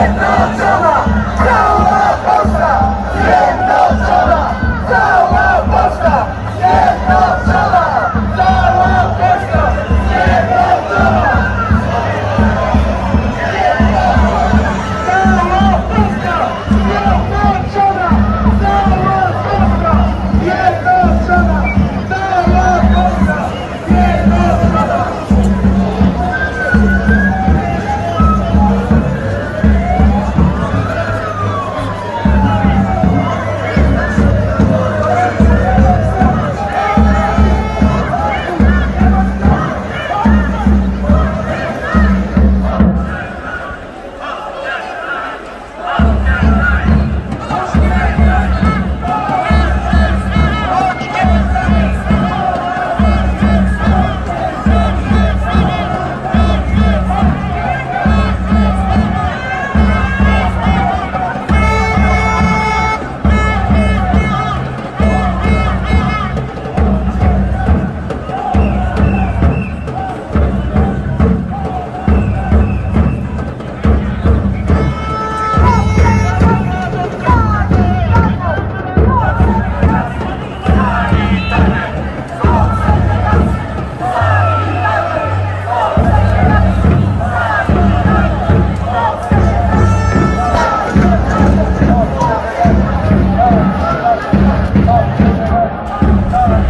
Amen.